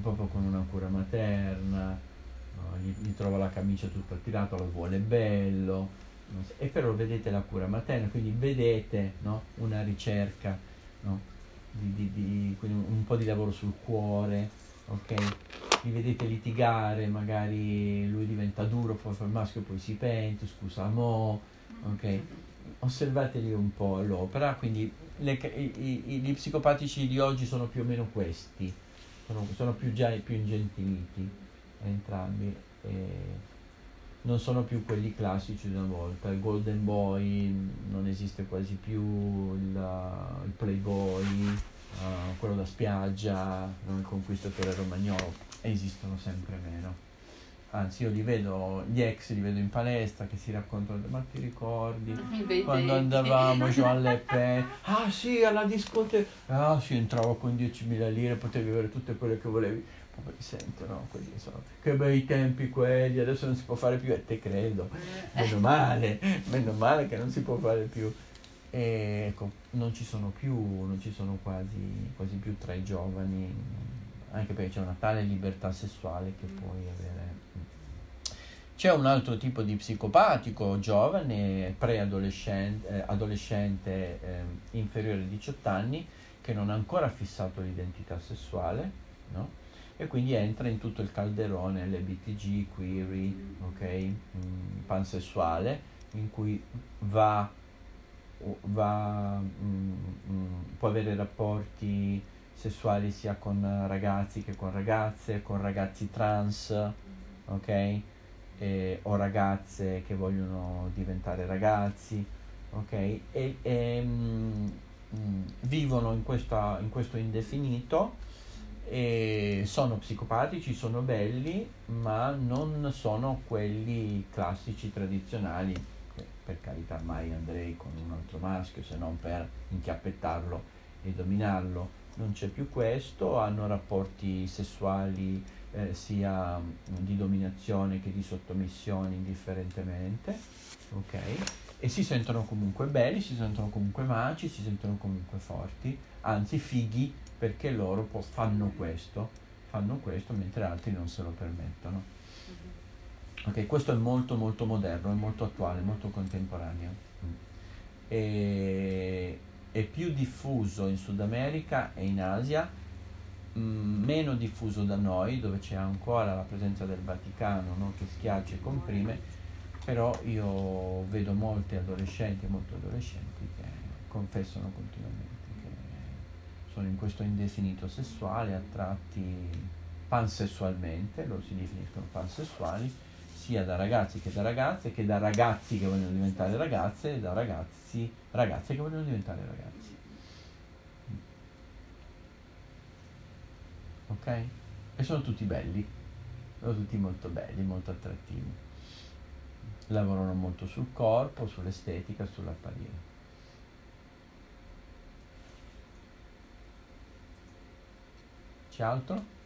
proprio con una cura materna, no, gli, gli trova la camicia tutta tirata, lo vuole bello, so, e però vedete la cura materna, quindi vedete no, una ricerca, no, di, di- di- un po' di lavoro sul cuore, ok? Li vedete litigare, magari lui diventa duro, fa il maschio, poi si pente, scusa mo, ok? osservateli un po' all'opera, quindi le i- i- gli psicopatici di oggi sono più o meno questi, sono, sono più già più ingentiliti entrambi, e non sono più quelli classici di una volta, il golden boy non esiste quasi più, il, il playboy, eh, quello da spiaggia, il conquistatore romagnolo, esistono sempre meno. Anzi, io li vedo, gli ex li vedo in palestra che si raccontano, ma ti ricordi? (laughs) Quando andavamo giù (laughs) alle Pen, ah sì, alla discoteca, ah sì, entravo con 10.000 lire, potevi avere tutte quelle che volevi. Poi sento, no, quelli sono, che bei tempi quelli, adesso non si può fare più, e te credo, meno male, meno male che non si può fare più. E ecco, non ci sono più, non ci sono quasi, quasi più tra i giovani, anche perché c'è una tale libertà sessuale che puoi avere. C'è un altro tipo di psicopatico giovane, preadolescente, eh, adolescente eh, inferiore ai 18 anni, che non ha ancora fissato l'identità sessuale, no? E quindi entra in tutto il calderone LBTG, query, ok, mm, pansessuale, in cui va, va mm, mm, può avere rapporti sessuali sia con ragazzi che con ragazze, con ragazzi trans, ok? E- o ragazze che vogliono diventare ragazzi, ok? E, e, mm, mm, vivono in, questa- in questo indefinito e sono psicopatici, sono belli, ma non sono quelli classici tradizionali. Per carità, mai andrei con un altro maschio se non per inchiappettarlo e dominarlo. Non c'è più questo, hanno rapporti sessuali eh, sia di dominazione che di sottomissione indifferentemente, ok? E si sentono comunque belli, si sentono comunque maci, si sentono comunque forti, anzi fighi perché loro po- fanno questo, fanno questo mentre altri non se lo permettono. Ok, questo è molto molto moderno, è molto attuale, molto contemporaneo. E, è più diffuso in Sud America e in Asia, mm, meno diffuso da noi, dove c'è ancora la presenza del Vaticano no, che schiaccia e comprime, però io vedo molti adolescenti e molti adolescenti che confessano continuamente che sono in questo indefinito sessuale, attratti pansessualmente, loro si definiscono pansessuali, sia da ragazzi che da ragazze, che da ragazzi che vogliono diventare ragazze e da ragazzi, ragazze che vogliono diventare ragazzi. Ok? E sono tutti belli, sono tutti molto belli, molto attrattivi. lavorano molto sul corpo, sull'estetica, sull'apparire. C'è altro?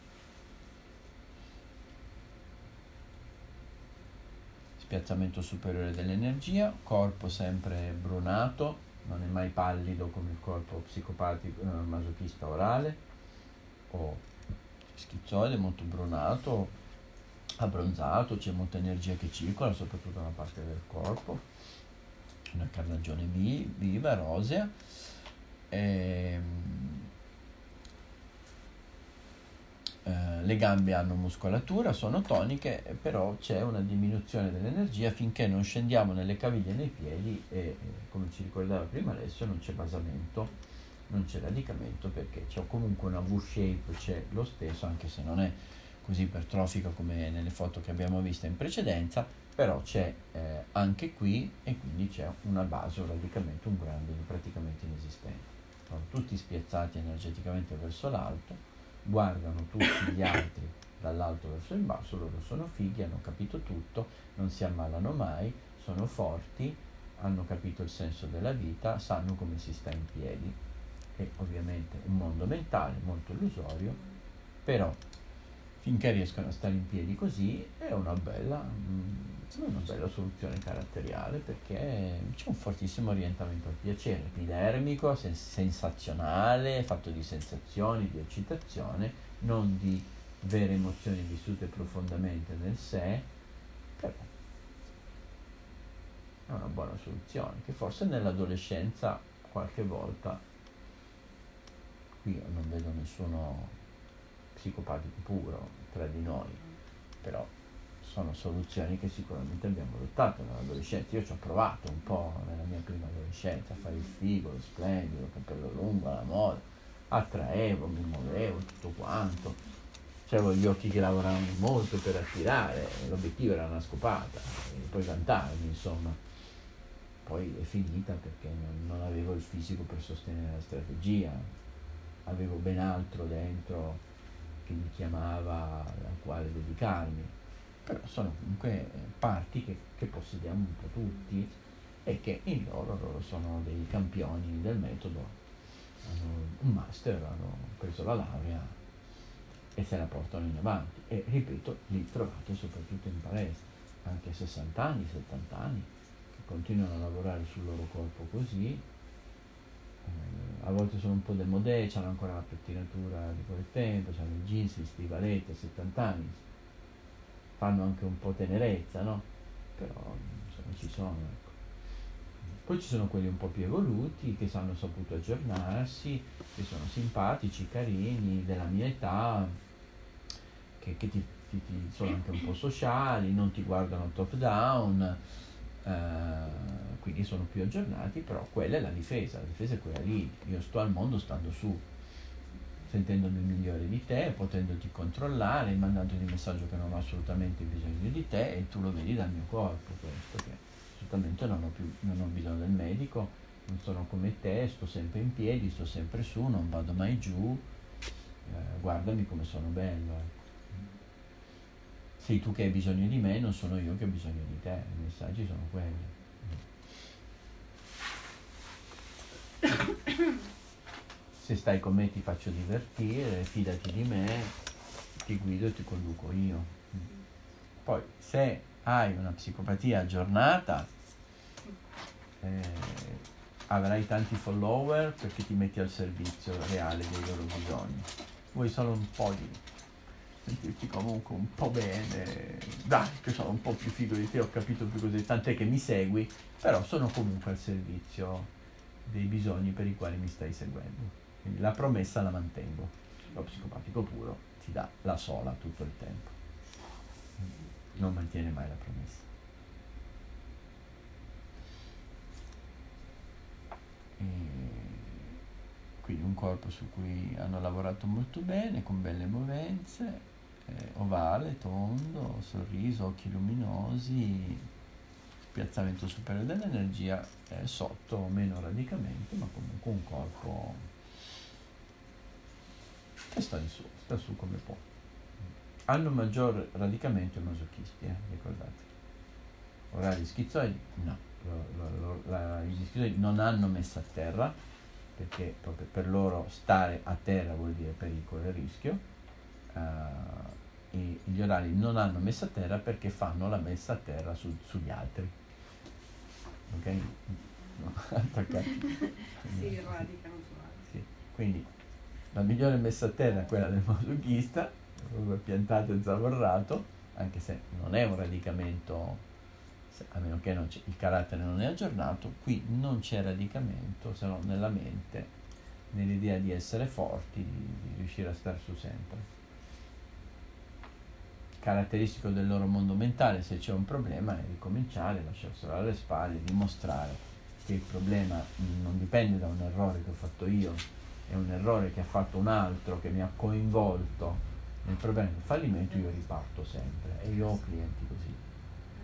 Spiazzamento superiore dell'energia, corpo sempre brunato, non è mai pallido come il corpo psicopatico eh, masochista orale o schizoide, molto brunato, abbronzato, c'è molta energia che circola, soprattutto una parte del corpo, una carnagione viva, rosea. E, ehm, eh, le gambe hanno muscolatura, sono toniche, però c'è una diminuzione dell'energia finché non scendiamo nelle caviglie e nei piedi e, eh, come ci ricordava prima adesso, non c'è basamento, non c'è radicamento perché c'è comunque una V-shape, c'è lo stesso, anche se non è così ipertrofica come nelle foto che abbiamo visto in precedenza, però c'è eh, anche qui e quindi c'è una base, un radicamento, un branding praticamente inesistente. Sono tutti spiazzati energeticamente verso l'alto guardano tutti gli altri dall'alto verso il basso, loro sono fighi, hanno capito tutto, non si ammalano mai, sono forti, hanno capito il senso della vita, sanno come si sta in piedi. È ovviamente un mondo mentale molto illusorio, però finché riescono a stare in piedi così è una bella, mm, una bella soluzione caratteriale perché c'è un fortissimo orientamento al piacere, epidermico, sens- sensazionale, fatto di sensazioni, di eccitazione, non di vere emozioni vissute profondamente nel sé, però è una buona soluzione che forse nell'adolescenza qualche volta qui non vedo nessuno psicopatico puro tra di noi, però sono soluzioni che sicuramente abbiamo adottato nell'adolescenza. Io ci ho provato un po' nella mia prima adolescenza a fare il figo, lo splendido, il capello lungo, la moda, attraevo, mi muovevo, tutto quanto. C'avevo gli occhi che lavoravano molto per attirare, l'obiettivo era una scopata, e poi cantarmi, insomma. Poi è finita perché non avevo il fisico per sostenere la strategia, avevo ben altro dentro che mi chiamava, al quale dedicarmi, però sono comunque parti che, che possediamo un po' tutti e che in loro, sono dei campioni del metodo, hanno un master, hanno preso la laurea e se la portano in avanti. E ripeto, li trovate soprattutto in palestra, anche a 60 anni, 70 anni, che continuano a lavorare sul loro corpo così, a volte sono un po' del modè, hanno ancora la pettinatura di quel tempo, hanno i jeans, gli stivaletti a 70 anni, fanno anche un po' tenerezza, no? Però insomma ci sono. Ecco. Poi ci sono quelli un po' più evoluti che hanno saputo aggiornarsi, che sono simpatici, carini, della mia età, che, che ti, ti, ti sono anche un po' sociali, non ti guardano top down Uh, quindi sono più aggiornati, però quella è la difesa, la difesa è quella lì, io sto al mondo stando su, sentendomi migliore di te, potendoti controllare, mandandoti un messaggio che non ho assolutamente bisogno di te e tu lo vedi dal mio corpo questo, che assolutamente non ho, più, non ho bisogno del medico, non sono come te, sto sempre in piedi, sto sempre su, non vado mai giù, eh, guardami come sono bello. Ecco sei tu che hai bisogno di me, non sono io che ho bisogno di te. I messaggi sono quelli. (coughs) (coughs) (coughs) Se stai con me ti faccio divertire, fidati di me, ti guido e ti conduco io. Poi se hai una psicopatia aggiornata, eh, avrai tanti follower perché ti metti al servizio reale dei loro bisogni. Vuoi solo un po' di sentirti comunque un po' bene, dai, che sono un po' più figo di te, ho capito più così, tant'è che mi segui, però sono comunque al servizio dei bisogni per i quali mi stai seguendo. Quindi la promessa la mantengo. Lo psicopatico puro ti dà la sola tutto il tempo. Non mantiene mai la promessa. E quindi un corpo su cui hanno lavorato molto bene, con belle movenze, eh, ovale, tondo, sorriso, occhi luminosi, spiazzamento superiore dell'energia, eh, sotto meno radicamento, ma comunque un corpo che sta su, sta su come può. Hanno maggior radicamento i masochisti, eh, ricordate. orali schizoidi? No, Lo- lo- lo- la- gli schizoidi non hanno messa a terra perché proprio per loro stare a terra vuol dire pericolo e rischio. Eh, e gli orali non hanno messa a terra perché fanno la messa a terra su- sugli altri. Ok? No, attaccati. Si radicano su altri. Sì, Quindi la migliore messa a terra è quella del masochista, piantato e zavorrato, anche se non è un radicamento, a meno che il carattere non è aggiornato, qui non c'è radicamento se non nella mente, nell'idea di essere forti, di, di riuscire a stare su sempre. Caratteristico del loro mondo mentale, se c'è un problema, è ricominciare, lasciarselo alle spalle, dimostrare che il problema non dipende da un errore che ho fatto io, è un errore che ha fatto un altro che mi ha coinvolto nel problema del fallimento, io riparto sempre e io ho clienti così.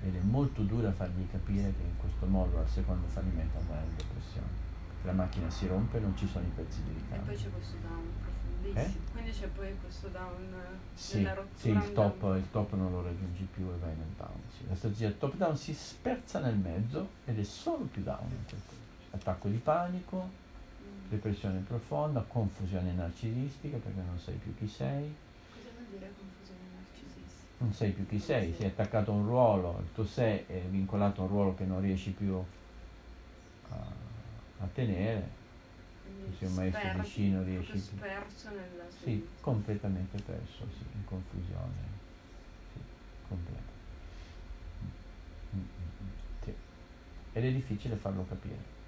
Ed è molto dura fargli capire che in questo modo al secondo fallimento andrà in depressione. La macchina si rompe e non ci sono i pezzi di E ricambio. poi c'è questo down profondissimo. Quindi c'è poi questo down eh, Sì, sì, il top, il top non lo raggiungi più e vai nel down. sì. La strategia top down si sperza nel mezzo ed è solo più down. Attacco di panico. Depressione profonda, confusione narcisistica perché non sai più chi sei, Cosa vuol dire confusione narcisistica? non sai più chi sei, sei attaccato a un ruolo, il tuo sé è vincolato a un ruolo che non riesci più a, a tenere, Quindi sei un maestro non proprio riesci più. sperso nella Sì, completamente perso, sì, in confusione, sì, completa. Mm, mm, mm, sì. Ed è difficile farlo capire.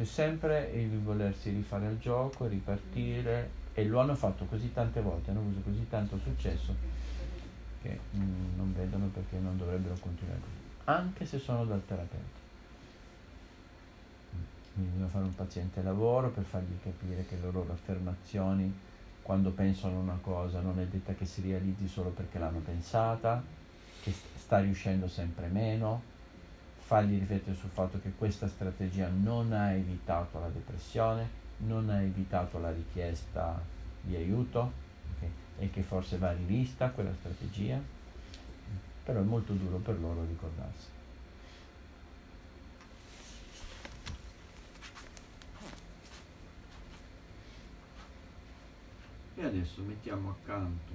C'è sempre il volersi rifare al gioco, ripartire, e lo hanno fatto così tante volte, hanno avuto così tanto successo che mm, non vedono perché non dovrebbero continuare così, anche se sono dal terapeuta. Mm, Quindi bisogna fare un paziente lavoro per fargli capire che le loro affermazioni, quando pensano una cosa, non è detta che si realizzi solo perché l'hanno pensata, che st- sta riuscendo sempre meno, fargli riflettere sul fatto che questa strategia non ha evitato la depressione, non ha evitato la richiesta di aiuto ok? e che forse va rivista quella strategia, però è molto duro per loro ricordarsi. E adesso mettiamo accanto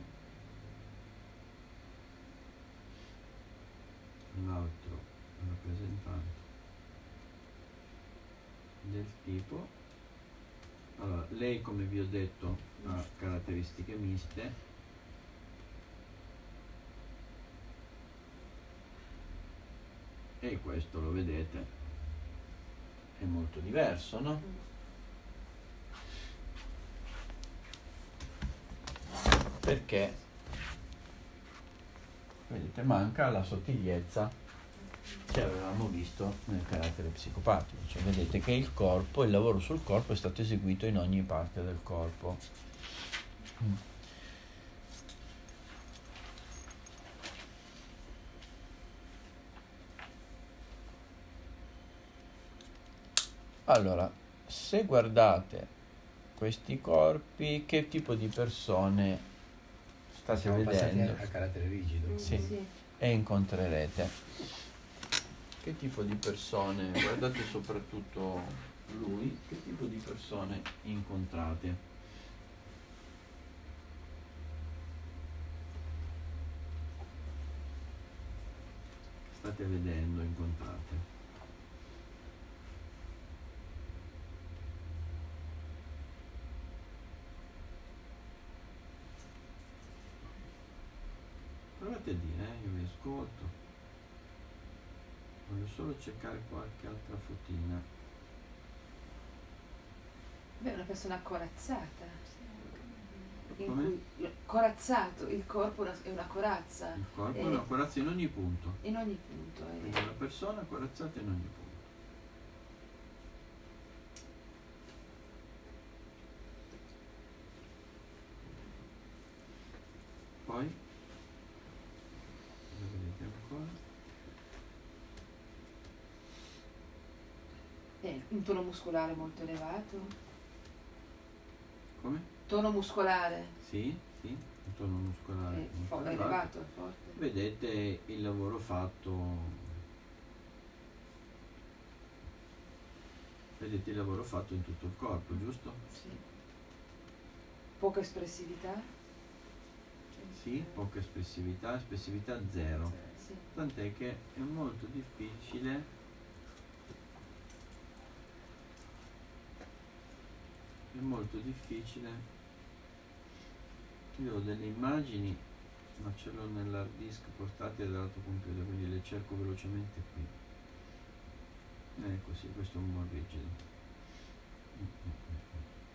l'altro rappresentante del tipo. Allora lei come vi ho detto ha caratteristiche miste. E questo lo vedete è molto diverso no? perché? Vedete manca la sottigliezza che avevamo visto nel carattere psicopatico cioè vedete che il corpo il lavoro sul corpo è stato eseguito in ogni parte del corpo Mm. allora se guardate questi corpi che tipo di persone state Siamo vedendo a, a carattere rigido. Sì. e incontrerete. Che tipo di persone, guardate soprattutto lui, che tipo di persone incontrate? State vedendo, incontrate. Provate a dire, eh, io vi ascolto. Voglio solo cercare qualche altra fotina. Beh, una persona corazzata. In cui, corazzato, il corpo è una- è corazza Il corpo Eh. è una corazza in ogni punto. in ogni punto. eh. Quindi una persona corazzata in ogni punto. Un tono muscolare molto elevato. Come? Tono muscolare. Sì, sì, un tono muscolare. Eh, è elevato, elevato forte. Vedete il lavoro fatto. Vedete il lavoro fatto in tutto il corpo, giusto? Sì. Poca espressività? Sì, poca espressività, espressività zero. Sì. Tant'è che è molto difficile è molto difficile. Io ho delle immagini ma ce l'ho nell'hard disk portatile dall'altro computer quindi le cerco velocemente qui. Ecco sì questo è un buon rigido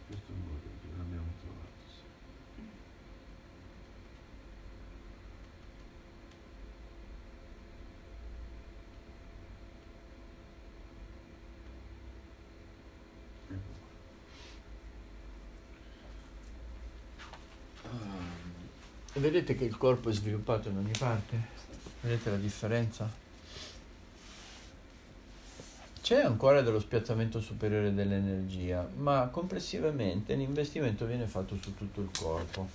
questo è un buon rigido l'abbiamo trovato sì. ecco qua. Ah, vedete che il corpo è sviluppato in ogni parte? Vedete la differenza? C'è ancora dello spiazzamento superiore dell'energia, ma complessivamente l'investimento viene fatto su tutto il corpo.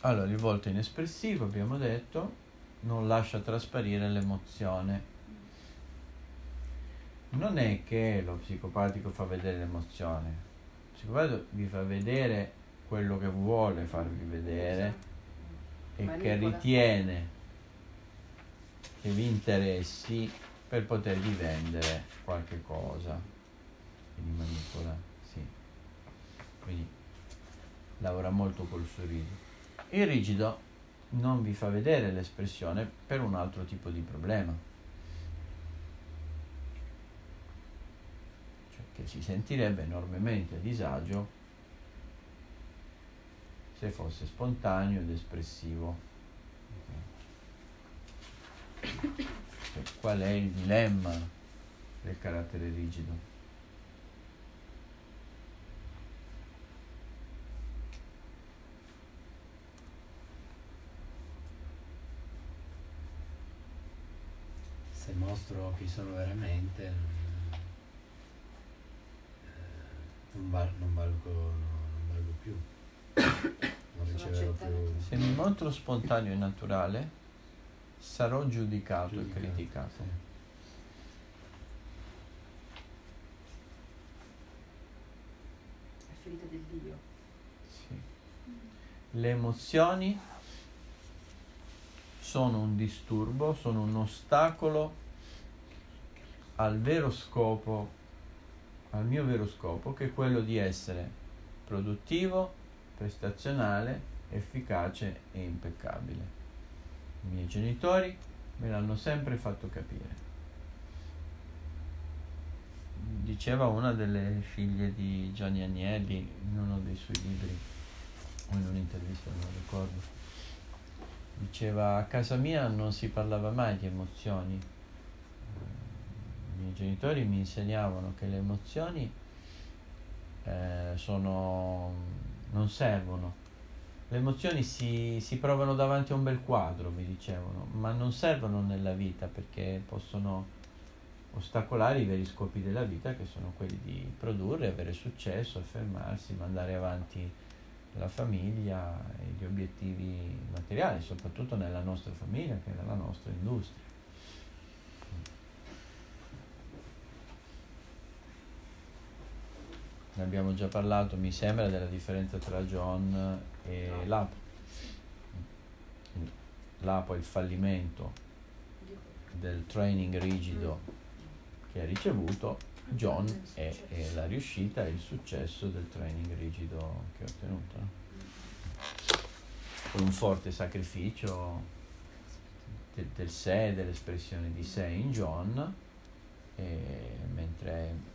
Allora, il volto inespressivo, abbiamo detto, non lascia trasparire l'emozione. Non è che lo psicopatico fa vedere l'emozione, psicopatico vi fa vedere quello che vuole farvi vedere e che ritiene che vi interessi per potervi vendere qualche cosa. Quindi manipola sì. Quindi lavora molto col sorriso. Il rigido non vi fa vedere l'espressione per un altro tipo di problema cioè che si sentirebbe enormemente a disagio se fosse spontaneo ed espressivo qual è il dilemma del carattere rigido. Se mostro chi sono veramente, eh, non, val- non, valgo, non valgo più, (coughs) non riceverò più. Se mi mostro spontaneo e naturale, sarò giudicato, giudicato e criticato. Sì. È ferita del Dio. Sì. Le emozioni sono un disturbo, sono un ostacolo al vero scopo, al mio vero scopo, che è quello di essere produttivo, prestazionale, efficace e impeccabile. I miei genitori me l'hanno sempre fatto capire. Diceva una delle figlie di Gianni Agnelli in uno dei suoi libri, o in un'intervista, non ricordo, diceva a casa mia non si parlava mai di emozioni. Miei genitori mi insegnavano che le emozioni eh, sono, non servono le emozioni si, si, provano davanti a un bel quadro, mi dicevano, ma non servono nella vita perché possono ostacolare i veri scopi della vita che sono quelli di produrre, avere successo, affermarsi, mandare avanti la famiglia e gli obiettivi materiali, soprattutto nella nostra famiglia che è nella nostra industria. Ne abbiamo già parlato, mi sembra, della differenza tra John e l'APO. L'APO è il fallimento del training rigido che ha ricevuto, John è, è la riuscita e il successo del training rigido che ha ottenuto. No? Con un forte sacrificio del, del sé, dell'espressione di sé in John, mentre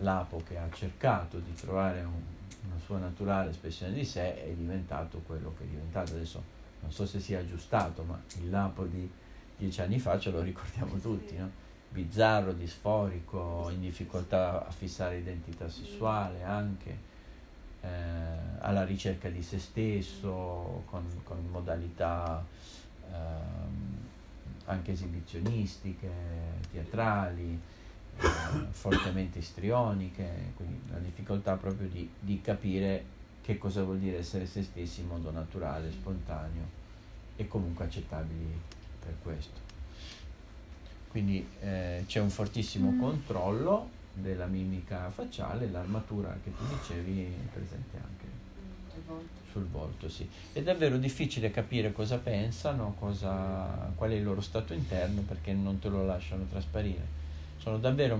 l'Apo che ha cercato di trovare un, una sua naturale espressione di sé è diventato quello che è diventato. Adesso non so se sia aggiustato ma il Lapo di dieci anni fa ce lo ricordiamo tutti no? bizzarro, disforico in difficoltà a fissare identità sessuale anche eh, alla ricerca di se stesso con, con modalità eh, anche esibizionistiche teatrali fortemente istrioniche, quindi la difficoltà proprio di, di capire che cosa vuol dire essere se stessi in modo naturale, spontaneo e comunque accettabili per questo. quindi eh, c'è un fortissimo mm. controllo della mimica facciale, l'armatura che tu dicevi è presente anche volto. sul volto. Sì. È davvero difficile capire cosa pensano, cosa, qual è il loro stato interno perché non te lo lasciano trasparire. Sono davvero